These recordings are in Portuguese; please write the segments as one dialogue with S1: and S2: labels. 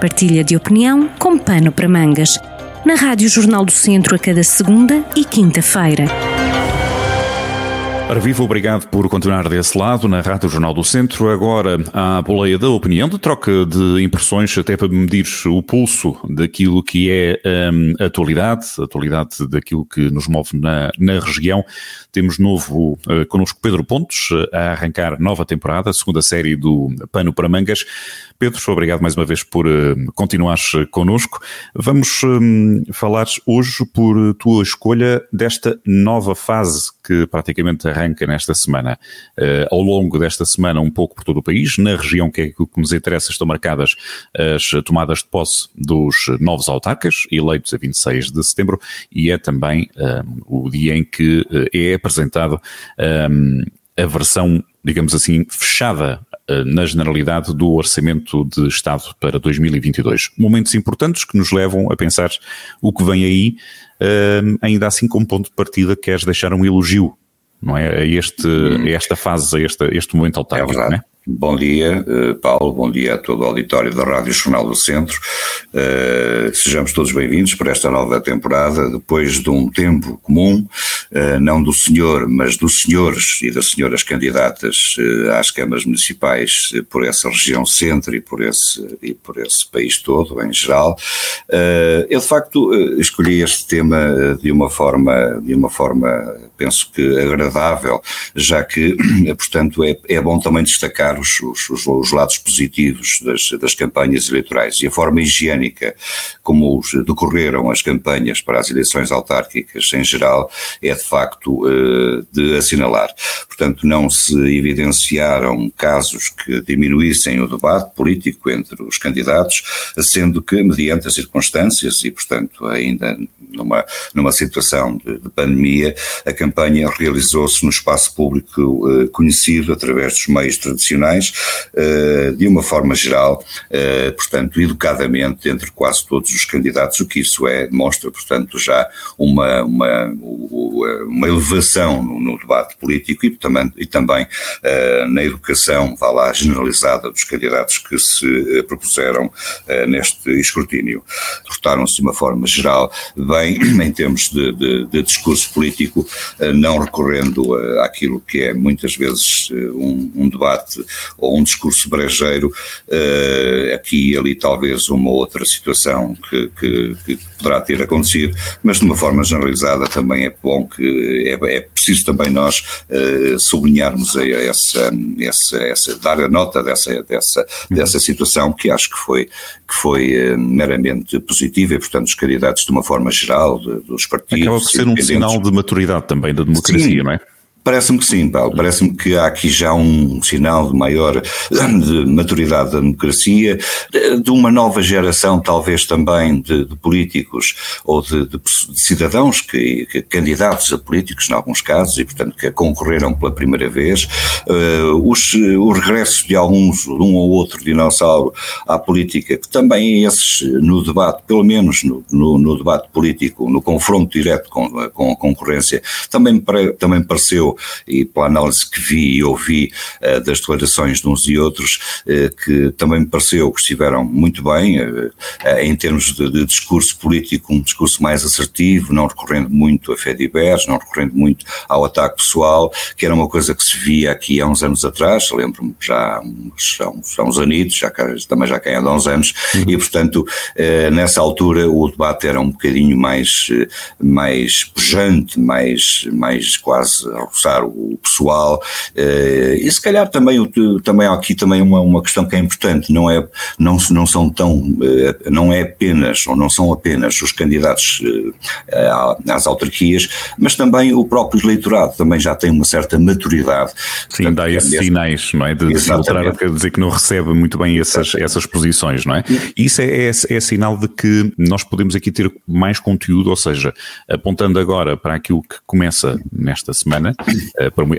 S1: Partilha de opinião com pano para mangas. Na Rádio Jornal do Centro a cada segunda e quinta-feira.
S2: Ora, vivo, obrigado por continuar desse lado na Rádio Jornal do Centro. Agora, a boleia da opinião, de troca de impressões, até para medir o pulso daquilo que é um, a atualidade, a atualidade daquilo que nos move na, na região. Temos novo uh, connosco Pedro Pontes, a arrancar nova temporada, a segunda série do Pano para Mangas. Pedro, obrigado mais uma vez por uh, continuares connosco. Vamos um, falar hoje por tua escolha desta nova fase que praticamente arranca nesta semana. Uh, ao longo desta semana, um pouco por todo o país, na região que é que nos interessa, estão marcadas as tomadas de posse dos novos autarcas, eleitos a 26 de setembro, e é também um, o dia em que é apresentado um, a versão, digamos assim, fechada na generalidade do Orçamento de Estado para 2022. Momentos importantes que nos levam a pensar o que vem aí, ainda assim como ponto de partida queres deixar um elogio, não é? A, este, a esta fase, a este, este momento autárquico, é não é?
S3: Bom dia, eh, Paulo, bom dia a todo o auditório da Rádio Jornal do Centro. Uh, sejamos todos bem-vindos para esta nova temporada, depois de um tempo comum, uh, não do senhor, mas dos senhores e das senhoras candidatas às câmaras municipais por essa região centro e por esse, e por esse país todo, em geral. eu, de facto, escolhi este tema de uma forma, de uma forma, penso que agradável, já que, portanto, é, é bom também destacar os, os, os lados positivos das, das, campanhas eleitorais e a forma higiênica como decorreram as campanhas para as eleições autárquicas em geral é de facto eh, de assinalar. Portanto, não se evidenciaram casos que diminuíssem o debate político entre os candidatos, sendo que, mediante as circunstâncias e, portanto, ainda numa, numa situação de, de pandemia, a campanha realizou-se no espaço público eh, conhecido através dos meios tradicionais eh, de uma forma geral, eh, portanto, educadamente entre quase todos os candidatos, o que isso é, demonstra, portanto, já uma, uma, uma elevação no, debate político e também, e também eh, na educação, vá lá, generalizada dos candidatos que se propuseram neste escrutínio. Portaram-se de uma forma geral bem em termos de, de, de discurso político, não recorrendo àquilo que é muitas vezes um, um debate ou um discurso brejeiro, aqui e ali talvez uma outra situação que, que, que, poderá ter acontecido, mas de uma forma generalizada também é bom que é, é preciso também nós sublinharmos essa, essa, essa, dar a nota dessa, dessa, dessa situação que acho que foi, que foi meramente positiva e portanto os candidatos de uma forma geral de, dos partidos.
S2: Acaba por ser um sinal de maturidade também da democracia, Sim, não é?
S3: Parece-me que sim, Paulo. Parece-me que há aqui já um sinal de maior de maturidade da democracia, de uma nova geração, talvez também, de, de políticos ou de, de, de cidadãos, que, que, candidatos a políticos, em alguns casos, e portanto que concorreram pela primeira vez. Uh, os, o regresso de alguns, de um ou outro dinossauro à política, que também esses no debate, pelo menos no, no, no debate político, no confronto direto com, com a concorrência, também, também pareceu e pela análise que vi e ouvi uh, das declarações de uns e outros, uh, que também me pareceu que estiveram muito bem uh, em termos de, de, discurso político, um discurso mais assertivo, não recorrendo muito a Fediberes, não recorrendo muito ao ataque pessoal, que era uma coisa que se via aqui há uns anos atrás, lembro-me já há uns, há uns, há já, também já quem há uns anos, uhum. e portanto nessa altura o debate era um bocadinho mais, mais pujante, mais, mais quase a roçar o pessoal, eh, e se calhar também, também há aqui também uma, uma questão que é importante, não é, não, não são tão, eh, não é apenas, ou não são apenas os candidatos eh, às autarquias, mas também o próprio eleitorado também já tem uma certa maturidade.
S2: Sim, Portanto, dá esses sinais, não é? De, de filtrar, quer dizer que não recebe muito bem essas, essas posições, não é? E isso é, é, é sinal de que nós podemos aqui ter mais conteúdo, ou seja, apontando agora para aquilo que começa nesta semana,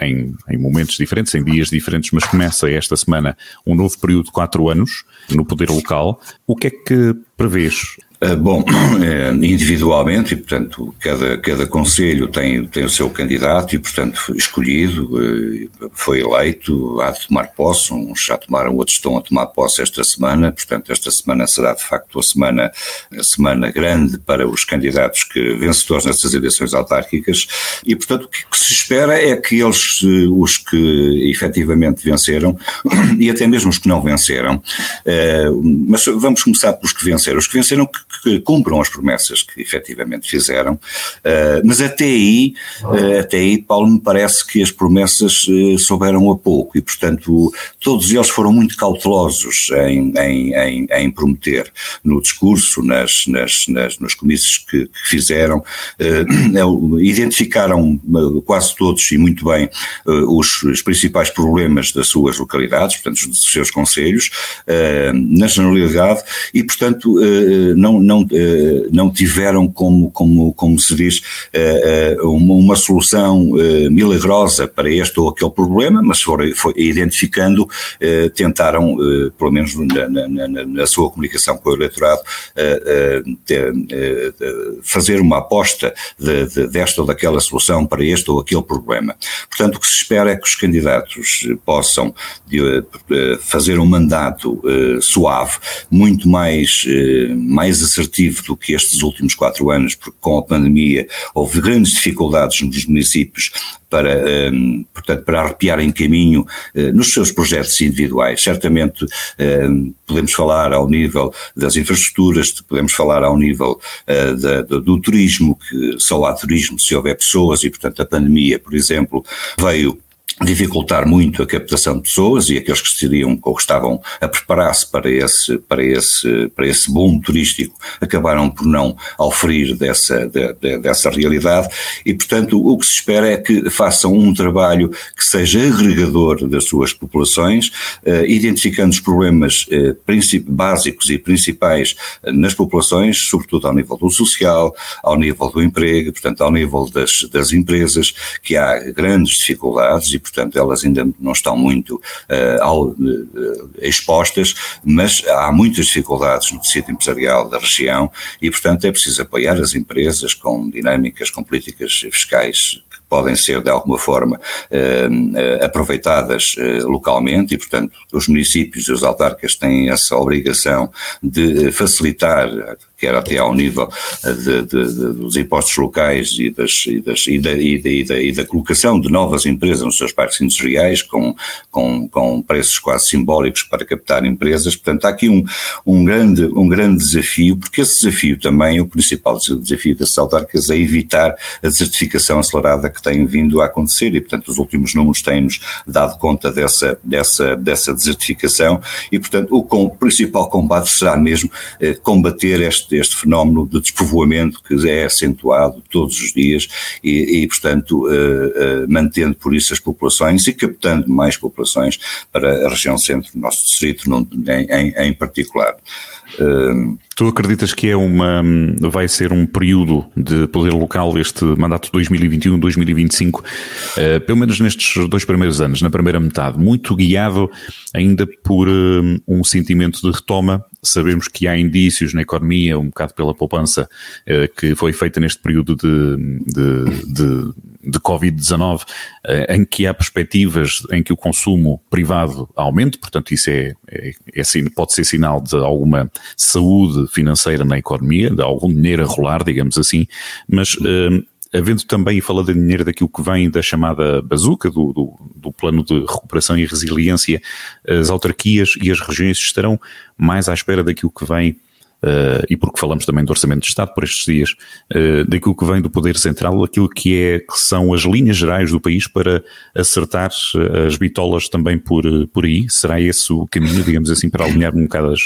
S2: em, em momentos diferentes, em dias diferentes, mas começa esta semana um novo período de quatro anos no poder local. O que é que prevês
S3: bom, eh, individualmente, e portanto, cada, cada conselho tem, tem o seu candidato e, portanto, foi escolhido, eh, foi eleito, há de tomar posse, uns já tomaram, outros estão a tomar posse esta semana, portanto, esta semana será de facto a semana, a semana grande para os candidatos que vencedores nestas eleições autárquicas. E, portanto, o que se espera é que eles, eh, os que efetivamente venceram, e até mesmo os que não venceram, mas vamos começar pelos que venceram, os que venceram que que cumpram as promessas que efetivamente fizeram, uh, mas até aí, uh, até aí, Paulo, me parece que as promessas uh, souberam a pouco e, portanto, todos eles foram muito cautelosos em, em, em, em prometer no discurso, nas, nas, nas nos comícios que, que fizeram, identificaram quase todos e muito bem os, os, principais problemas das suas localidades, portanto, dos seus conselhos, na generalidade, e, portanto, não não, eh, não tiveram como, como, como se diz, eh, eh, uma, uma solução milagrosa para este ou aquele problema, mas foram, foi, identificando, tentaram, pelo menos na, na, na, sua comunicação com o eleitorado, fazer uma aposta de, de, desta ou daquela solução para este ou aquele problema. Portanto, o que se espera é que os candidatos possam fazer um mandato suave, muito mais, mais assertivo do que estes últimos quatro anos, porque com a pandemia houve grandes dificuldades nos municípios para, um, portanto, para arrepiar em caminho uh, nos seus projetos individuais. Certamente um, podemos falar ao nível das infraestruturas, podemos falar ao nível uh, da, do, do, turismo, que só há turismo se houver pessoas e, portanto, a pandemia, por exemplo, veio dificultar muito a captação de pessoas e aqueles que estariam ou que estavam a preparar-se para esse, para, esse, para esse boom turístico acabaram por não oferir dessa, de, de, dessa realidade. E, portanto, o que se espera é que façam um trabalho que seja agregador das suas populações, eh, identificando os problemas eh, básicos e principais eh, nas populações, sobretudo ao nível do social, ao nível do emprego, portanto, ao nível das, das empresas, que há grandes dificuldades e, portanto elas ainda não estão muito uh, ao, uh, expostas, mas há muitas dificuldades no tecido empresarial da região e, portanto, é preciso apoiar as empresas com dinâmicas, com políticas fiscais que podem ser de alguma forma aproveitadas localmente e, portanto, os municípios e os autarcas têm essa obrigação de facilitar quer até ao nível de, de, de, dos impostos locais e, das, e, das, e, da, e, da, e, da, colocação de novas empresas nos seus parques industriais com, com, com preços quase simbólicos para captar empresas. Portanto, há aqui um, um, grande, um grande desafio, porque esse desafio também, o principal desafio das autárquicas é evitar a desertificação acelerada que tem vindo a acontecer e, portanto, os últimos números têm-nos dado conta dessa, dessa, dessa desertificação e, portanto, o, com, principal combate será mesmo eh, combater este este, este fenómeno de despovoamento que é acentuado todos os dias e, e portanto, uh, uh, mantendo por isso as populações e captando mais populações para a região centro do nosso distrito em, em, em particular.
S2: Tu acreditas que é uma, vai ser um período de poder local este mandato 2021-2025, uh, pelo menos nestes dois primeiros anos, na primeira metade, muito guiado ainda por uh, um sentimento de retoma. Sabemos que há indícios na economia, um bocado pela poupança uh, que foi feita neste período de, de, de de Covid-19, eh, em que há perspectivas em que o consumo privado aumente, portanto, isso é, é, é, pode ser sinal de alguma saúde financeira na economia, de algum dinheiro a rolar, digamos assim, mas. Eh, havendo também, e falando em dinheiro daquilo que vem da chamada bazuca, do, do, do, plano de recuperação e resiliência, as autarquias e as regiões estarão mais à espera daquilo que vem Uh, e porque falamos também do Orçamento de Estado por estes dias, uh, daquilo que vem do Poder Central, aquilo que, é, que são as linhas gerais do país para acertar eh, as bitolas também por, por aí? Será esse o caminho, digamos assim, para alinhar um bocado as.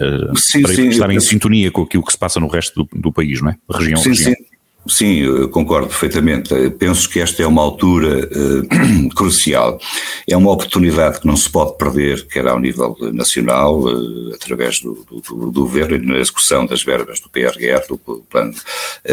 S2: Uh, sim, para sim, estar em sintonia com aquilo que se passa no resto do, do país, não é?
S3: Região sim, região. Sim. Sim, eu concordo perfeitamente. Penso que esta é uma altura uh, crucial. É uma oportunidade que não se pode perder, quer ao nível nacional, uh, através do, do, do governo e na execução das verbas do PRR, do plano,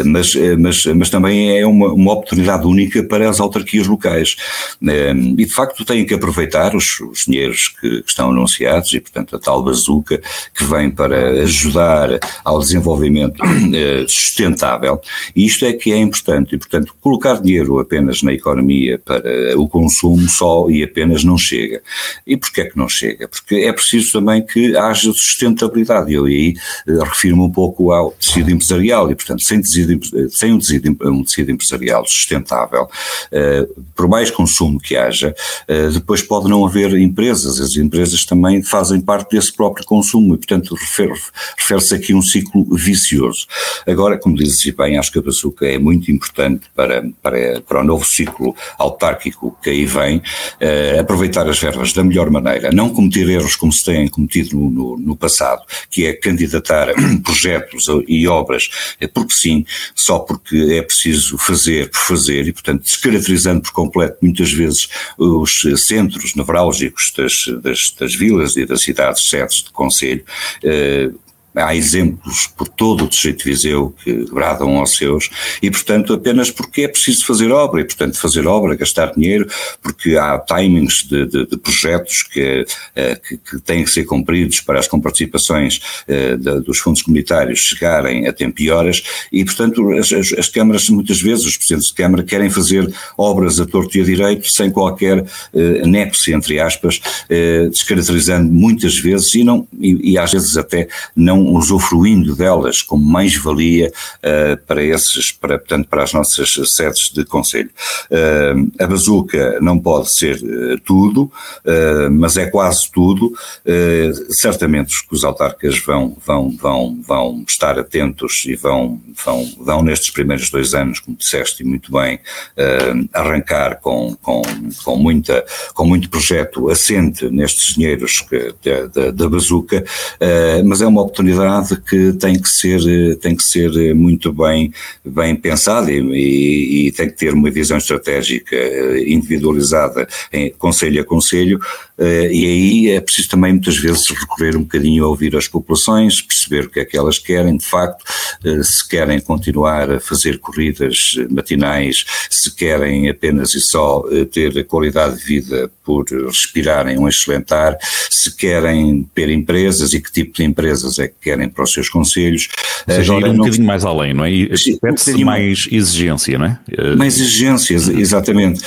S3: mas, mas, mas também é uma, uma oportunidade única para as autarquias locais. e de facto têm que aproveitar os, os dinheiros que, que, estão anunciados e, portanto, a tal bazuca que vem para ajudar ao desenvolvimento sustentável. E isto é que é importante e, portanto, colocar dinheiro apenas na economia para o consumo só e apenas não chega. E porquê é que não chega? Porque é preciso também que haja sustentabilidade eu aí eh, refiro-me um pouco ao tecido empresarial e, portanto, sem, tecido, sem um, tecido, um tecido empresarial sustentável, eh, por mais consumo que haja, eh, depois pode não haver empresas, as empresas também fazem parte desse próprio consumo e, portanto, refere-se refere aqui a um ciclo vicioso. Agora, como dizes bem, acho que a pessoa que é muito importante para, para, para o novo ciclo autárquico que aí vem, eh, aproveitar as verbas da melhor maneira, não cometer erros como se têm cometido no, no, no passado, que é candidatar projetos e obras, é porque sim, só porque é preciso fazer por fazer e, portanto, descaracterizando por completo muitas vezes os centros nevrálgicos das, das, das vilas e das cidades sedes de conselho, eh, Há exemplos por todo o Distrito de Viseu que bradam aos seus e, portanto, apenas porque é preciso fazer obra e, portanto, fazer obra, gastar dinheiro, porque há timings de, de, de projetos que, eh, que, que, têm que ser cumpridos para as comparticipações eh, dos fundos comunitários chegarem a tempo e horas e, portanto, as, as, as, câmaras, muitas vezes, os presidentes de Câmara querem fazer obras a torto e a direito sem qualquer eh, anexo, entre aspas, eh, descaracterizando muitas vezes e, não, e, e às vezes até não usufruindo delas como mais-valia uh, para esses, para, portanto, para as nossas sedes de conselho. Uh, a bazuca não pode ser uh, tudo, mas é quase tudo. certamente que os autarcas vão, vão, vão, vão estar atentos e vão, vão, vão nestes primeiros dois anos, como disseste muito bem, arrancar com, com, com, muita, com muito projeto assente nestes dinheiros que, da, da bazuca, mas é uma oportunidade que tem que ser, tem que ser muito bem, bem pensada e, e tem que ter uma visão estratégica individualizada em conselho a conselho, e aí é preciso também muitas vezes recorrer um bocadinho a ouvir as populações, perceber o que é que elas querem de facto, eh, se querem continuar a fazer corridas matinais, se querem apenas e só eh, ter a qualidade de vida por respirarem um excelente ar, se querem ter empresas e que tipo de empresas é que querem para os seus conselhos.
S2: Ou seja, Agora, ir um não... bocadinho mais além, não é? Pede-se um mais exigência, não é?
S3: Mais exigências, exatamente.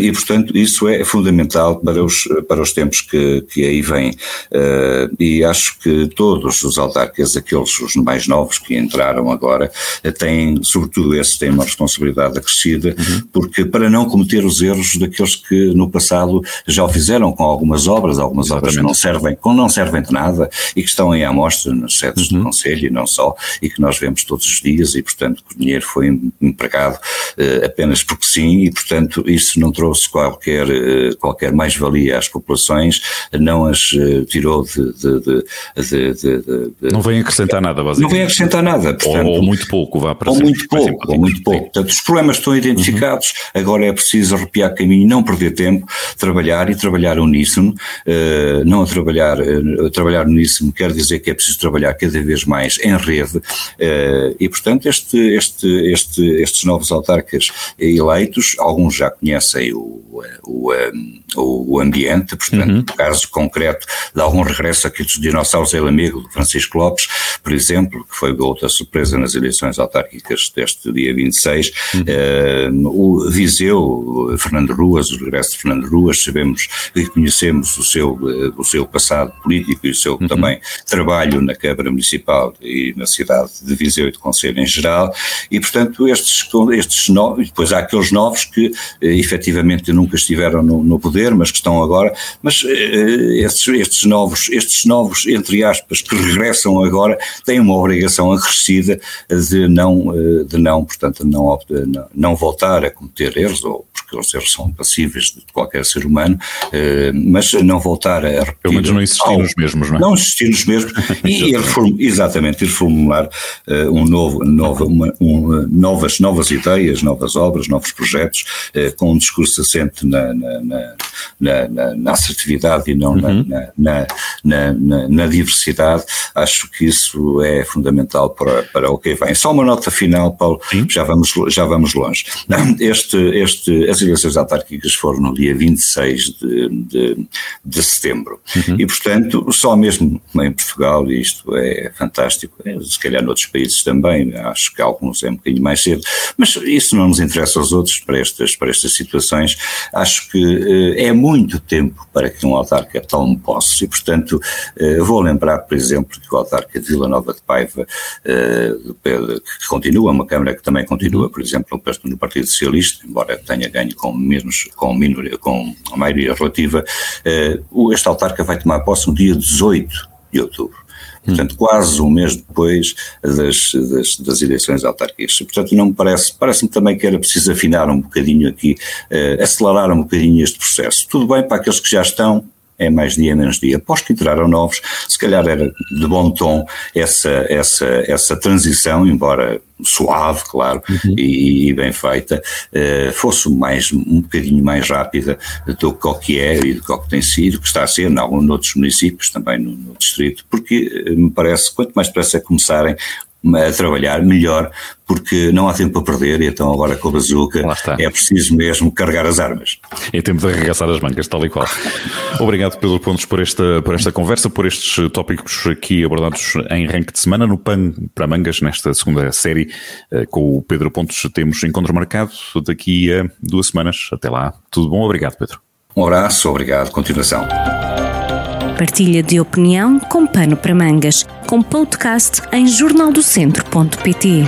S3: E, portanto, isso é fundamental para os, para os tempos que, que aí vêm. Uh, e acho que todos os autarcas, aqueles os mais novos que entraram agora, uh, têm, sobretudo esses, têm uma responsabilidade acrescida, uhum. porque para não cometer os erros daqueles que no passado já o fizeram com algumas obras, algumas Exatamente. obras que não servem, que não servem de nada e que estão em amostra nas sedes uhum. do Conselho e não só, e que nós vemos todos os dias e, portanto, que o dinheiro foi empregado uh, apenas porque sim e, portanto, isso não trouxe qualquer, qualquer mais-valia às populações, não as uh, tirou de, de, de,
S2: de, Não vem acrescentar nada, basicamente.
S3: Não vem acrescentar nada.
S2: Portanto, ou, ou, muito pouco, vá para
S3: Ou muito pouco, ou muito pouco. Portanto, os problemas estão identificados, uhum. agora é preciso arrepiar caminho, não perder tempo, trabalhar e trabalhar uníssono, uh, não a trabalhar, uh, trabalhar uníssono quer dizer que é preciso trabalhar cada vez mais em rede, uh, e portanto este, este, este, estes novos autarcas eleitos, alguns já conhecem o, o, o, o ambiente, portanto, uhum. caso concreto de algum regresso aqui dos dinossauros El Amigo, do Francisco Lopes, por exemplo, que foi outra surpresa nas eleições autárquicas deste dia 26, uhum. uh, o Viseu, Fernando Ruas, o regresso de Fernando Ruas, sabemos e conhecemos o seu, uh, o seu passado político e o seu uhum. também trabalho na Câmara Municipal e na cidade de Viseu e de Conselho em geral, e portanto estes, estes novos, depois há aqueles novos que uh, efetivamente nunca estiveram no, no poder, mas que estão agora mas uh, estes, estes, novos, estes novos, entre aspas, que regressam agora, têm uma obrigação acrescida de não, de não portanto, não, não voltar a cometer erros, ou porque os erros são passíveis de qualquer ser humano, mas não voltar a repetir.
S2: Pelo menos não existir nos mesmos, não é?
S3: Não existir nos mesmos e, e exatamente, ir formular um novo, nova, uma, um, novas, novas ideias, novas obras, novos projetos, com um discurso assente na, na, na, na, na assertividade e não uhum. na, na, na, na, diversidade, acho que isso é fundamental para, para o que vem. Só uma nota final, Paulo, já vamos, já vamos longe. Este, este, as eleições autárquicas foram no dia 26 de, de, de setembro uhum. e, portanto, só mesmo em Portugal, e isto é fantástico, é, se calhar noutros países também, acho que alguns é um bocadinho mais cedo, mas isso não nos interessa aos outros para estas, para estas situações. Acho que eh, é muito tempo para que um autarca tome posse e, portanto, eh, vou lembrar, por exemplo, que o autarca de Vila Nova de Paiva, eh, que continua, uma Câmara que também continua, por exemplo, no Partido Socialista, embora tenha ganho com menos, com, minoria, com maioria relativa, este autarca vai tomar posse no dia 18 de outubro. Portanto, quase um mês depois das, das, das eleições autárquicas. Portanto, não me parece, parece-me também que era preciso afinar um bocadinho aqui, uh, acelerar um bocadinho este processo. Tudo bem para aqueles que já estão, é mais dia menos dia. Após que entraram novos, se calhar era de bom tom essa, essa, essa transição, embora suave, claro, uhum. e, e, bem feita, uh, fosse mais, um bocadinho mais rápida do que o que é e do que, o que tem sido, que está a ser em alguns outros municípios, também no, no distrito, porque uh, me parece, quanto mais depressa começarem, a trabalhar melhor, porque não há tempo a perder, e então agora com a bazuca é preciso mesmo carregar as armas.
S2: É tempo de arregaçar as mangas, tal e qual. Obrigado, Pedro Pontos, por esta, por esta conversa, por estes tópicos aqui abordados em ranking de semana, no PAN para mangas, nesta segunda série, eh, com o Pedro Pontos. Temos encontro marcado daqui a duas semanas. Até lá. Tudo bom? Obrigado, Pedro.
S3: Um abraço, obrigado. Continuação.
S1: Partilha de opinião com pano para mangas, com podcast em jornaldocentro.pt.